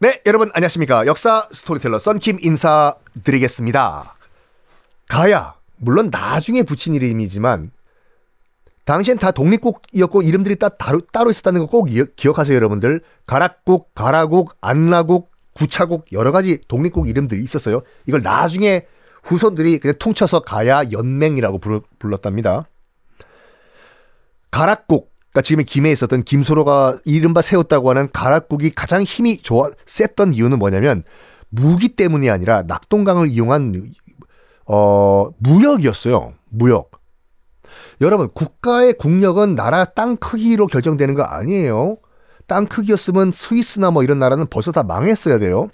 네, 여러분 안녕하십니까. 역사 스토리텔러 썬킴 인사드리겠습니다. 가야, 물론 나중에 붙인 이름이지만 당시엔 다 독립국이었고 이름들이 따, 따로, 따로 있었다는 거 꼭 기억하세요, 여러분들. 가락국, 가라국, 안나국, 구차국 여러 가지 독립국 이름들이 있었어요. 이걸 나중에 후손들이 그냥 퉁쳐서 가야 연맹이라고 불렀답니다. 가락국, 그러니까 지금의 김해에 있었던 김소로가 이른바 세웠다고 하는 가락국이 가장 힘이 좋아 셌던 이유는 뭐냐면 무기 때문이 아니라 낙동강을 이용한 어 무역이었어요. 무역. 여러분 국가의 국력은 나라 땅 크기로 결정되는 거 아니에요. 땅 크기였으면 스위스나 뭐 이런 나라는 벌써 다 망했어야 돼요.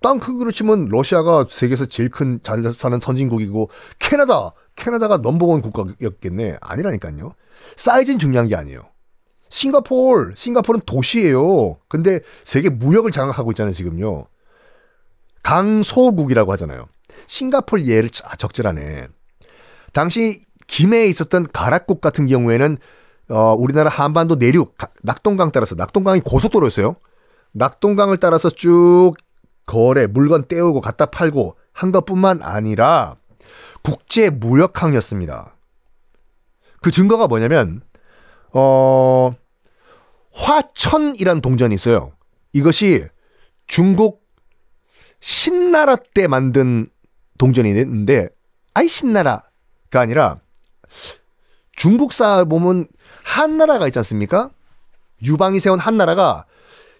땅 크기로 치면 러시아가 세계에서 제일 큰 잘 사는 선진국이고 캐나다 캐나다가 넘버원 국가였겠네. 아니라니까요. 사이즈는 중요한 게 아니에요. 싱가폴, 싱가폴은 도시예요. 근데 세계 무역을 장악하고 있잖아요, 지금요. 강소국이라고 하잖아요. 싱가폴 예를 적절하네. 당시 김해에 있었던 가락국 같은 경우에는 어, 우리나라 한반도 내륙 낙동강 따라서 낙동강이 고속도로였어요. 낙동강을 따라서 쭉 거래 물건 떼우고 갖다 팔고 한 것뿐만 아니라 국제 무역항이었습니다. 그 증거가 뭐냐면 어 화천이란 동전이 있어요. 이것이 중국 신나라 때 만든 동전이 있는데 아이 신나라가 아니라 중국사 보면 한나라가 있지 않습니까? 유방이 세운 한나라가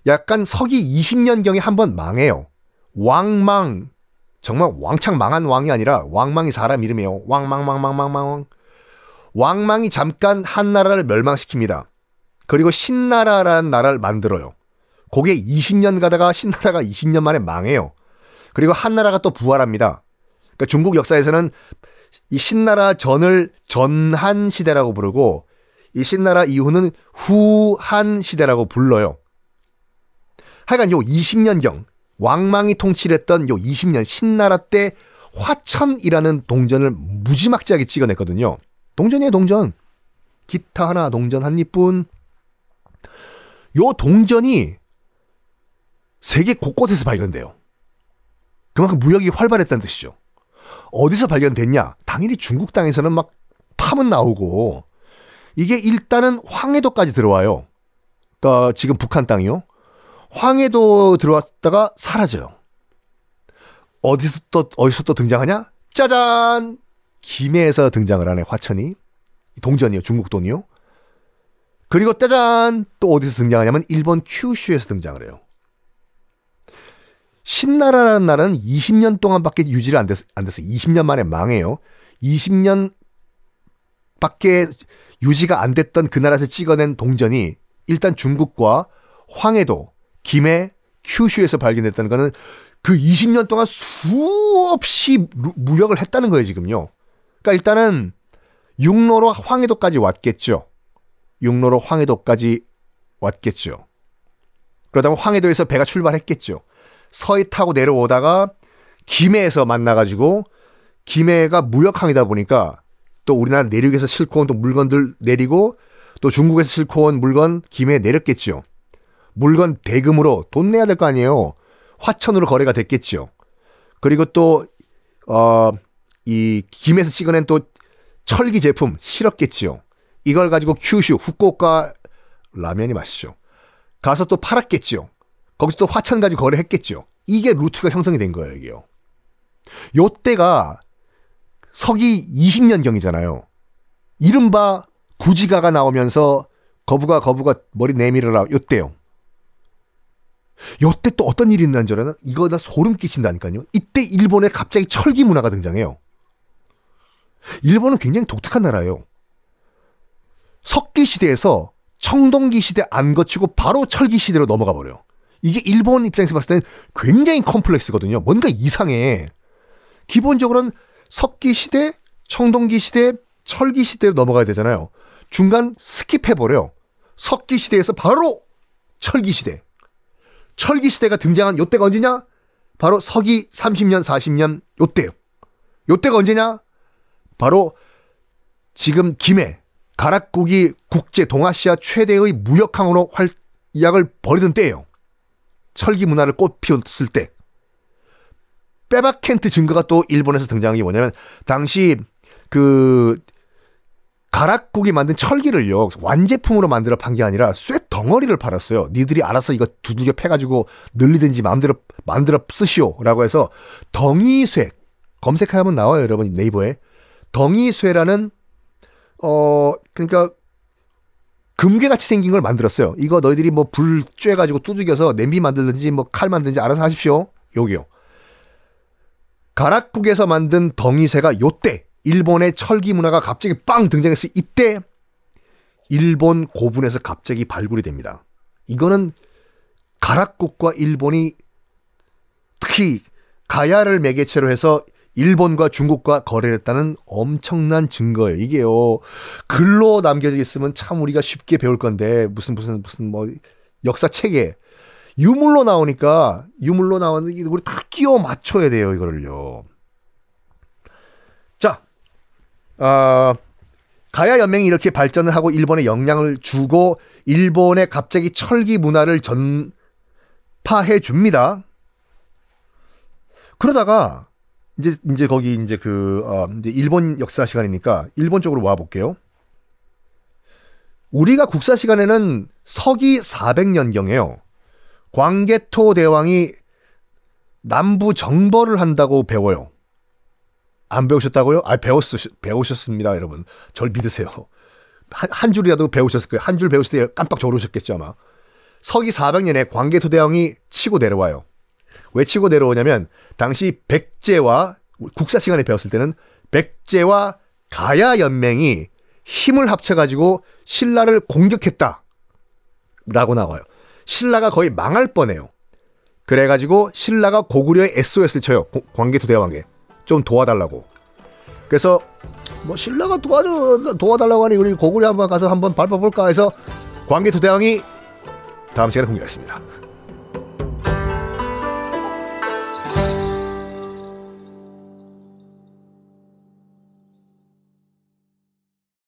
약간 서기 20년경에 한 번 망해요. 왕망 정말 왕창 망한 왕이 아니라 왕망이 사람 이름이에요. 왕망망망망망. 왕망이 잠깐 한 나라를 멸망시킵니다. 그리고 신나라라는 나라를 만들어요. 그게 20년 가다가 신나라가 20년 만에 망해요. 그리고 한나라가 또 부활합니다. 그러니까 중국 역사에서는 이 신나라 전을 전한 시대라고 부르고 이 신나라 이후는 후한 시대라고 불러요. 하여간 요 20년경 왕망이 통치했던 요 20년 신나라 때 화천이라는 동전을 무지막지하게 찍어냈거든요. 동전이에요, 동전. 기타 하나, 동전 한 입뿐. 요 동전이 세계 곳곳에서 발견돼요. 그만큼 무역이 활발했다는 뜻이죠. 어디서 발견됐냐? 당연히 중국 땅에서는 막 파문 나오고 이게 일단은 황해도까지 들어와요. 그러니까 지금 북한 땅이요. 황해도 들어왔다가 사라져요. 어디서 또 어디서 또 등장하냐? 짜잔! 김해에서 등장을 하네 화천이 동전이요 중국 돈이요. 그리고 짜잔 또 어디서 등장하냐면 일본 큐슈에서 등장을 해요. 신나라라는 나라는 20년 동안밖에 유지를 안, 됐, 안 됐어요. 20년 만에 망해요. 20년 밖에 유지가 안 됐던 그 나라에서 찍어낸 동전이 일단 중국과 황해도 김해, 큐슈에서 발견됐다는 거는 그 20년 동안 수없이 무역을 했다는 거예요, 지금요. 그러니까 일단은 육로로 황해도까지 왔겠죠. 육로로 황해도까지 왔겠죠. 그러다 가 황해도에서 배가 출발했겠죠. 서해 타고 내려오다가 김해에서 만나가지고 김해가 무역항이다 보니까 또 우리나라 내륙에서 싣고 온 또 물건들 내리고 또 중국에서 싣고 온 물건 김해에 내렸겠죠. 물건 대금으로 돈 내야 될 거 아니에요. 화천으로 거래가 됐겠죠. 그리고 또, 어, 이 김에서 찍어낸 또 철기 제품 실었겠지요. 이걸 가지고 큐슈, 후쿠오카 라면이 맛있죠. 가서 또 팔았겠지요. 거기서 또 화천 가지고 거래했겠죠. 이게 루트가 형성이 된 거예요, 이게요. 요때가 서기 20년경이잖아요. 이른바 구지가가 나오면서 거부가 거부가 머리 내밀어라 요때요. 요때 또 어떤 일이 있는 줄 아나? 이거 다 소름 끼친다니까요. 이때 일본에 갑자기 철기 문화가 등장해요. 일본은 굉장히 독특한 나라예요. 석기 시대에서 청동기 시대 안 거치고 바로 철기 시대로 넘어가 버려요. 이게 일본 입장에서 봤을 때는 굉장히 컴플렉스거든요. 뭔가 이상해. 기본적으로는 석기 시대, 청동기 시대, 철기 시대로 넘어가야 되잖아요. 중간 skip해 버려. 석기 시대에서 바로 철기 시대. 철기 시대가 등장한 요때가 언제냐? 바로 서기 30년, 40년 요때요. 요때가 언제냐? 바로 지금 김해 가락국이 국제 동아시아 최대의 무역항으로 활약을 벌이던 때예요. 철기 문화를 꽃 피웠을 때. 빼박켄트 증거가 또 일본에서 등장한 게 뭐냐면 당시 그 가락국이 만든 철기를요 완제품으로 만들어 판 게 아니라 쇠 덩어리를 팔았어요. 니들이 알아서 이거 두들겨 패가지고 늘리든지 마음대로 만들어 쓰시오라고 해서 덩이쇠 검색하면 나와요 여러분 네이버에 덩이쇠라는 어 그러니까 금괴같이 생긴 걸 만들었어요. 이거 너희들이 뭐 불 쬐가지고 두들겨서 냄비 만들든지 뭐 칼 만든지 알아서 하십시오. 여기요. 가락국에서 만든 덩이쇠가 요때 일본의 철기 문화가 갑자기 빵 등장했을 이때 일본 고분에서 갑자기 발굴이 됩니다. 이거는 가락국과 일본이 특히 가야를 매개체로 해서 일본과 중국과 거래를 했다는 엄청난 증거예요. 이게요. 글로 남겨져 있으면 참 우리가 쉽게 배울 건데 무슨 무슨 무슨 뭐 역사 책에 유물로 나오니까 유물로 나오는 우리 다 끼워 맞춰야 돼요, 이거를요. 자, 어, 가야 연맹이 이렇게 발전을 하고 일본에 영향을 주고 일본에 갑자기 철기 문화를 전파해 줍니다. 그러다가 이제 이제 거기 이제 그 어, 이제 일본 역사 시간이니까 일본 쪽으로 와 볼게요. 우리가 국사 시간에는 서기 400년경에요. 광개토 대왕이 남부 정벌을 한다고 배워요. 안 배우셨다고요? 아, 배웠, 배우셨습니다, 여러분. 절 믿으세요. 한, 한 줄이라도 배우셨을 거예요. 한 줄 배우실 때 깜빡 졸으셨겠죠, 아마. 서기 400년에 광개토 대왕이 치고 내려와요. 왜 치고 내려오냐면, 당시 백제와, 국사 시간에 배웠을 때는 백제와 가야 연맹이 힘을 합쳐가지고 신라를 공격했다. 라고 나와요. 신라가 거의 망할 뻔해요. 그래가지고 신라가 고구려에 SOS를 쳐요. 광개토 대왕에. 좀 도와달라고. 그래서 뭐 신라가 도와줘 도와달라고 하니 우리 고구려 한번 가서 한번 밟아볼까 해서 광개토 대왕이 다음 시간에 공개하겠습니다.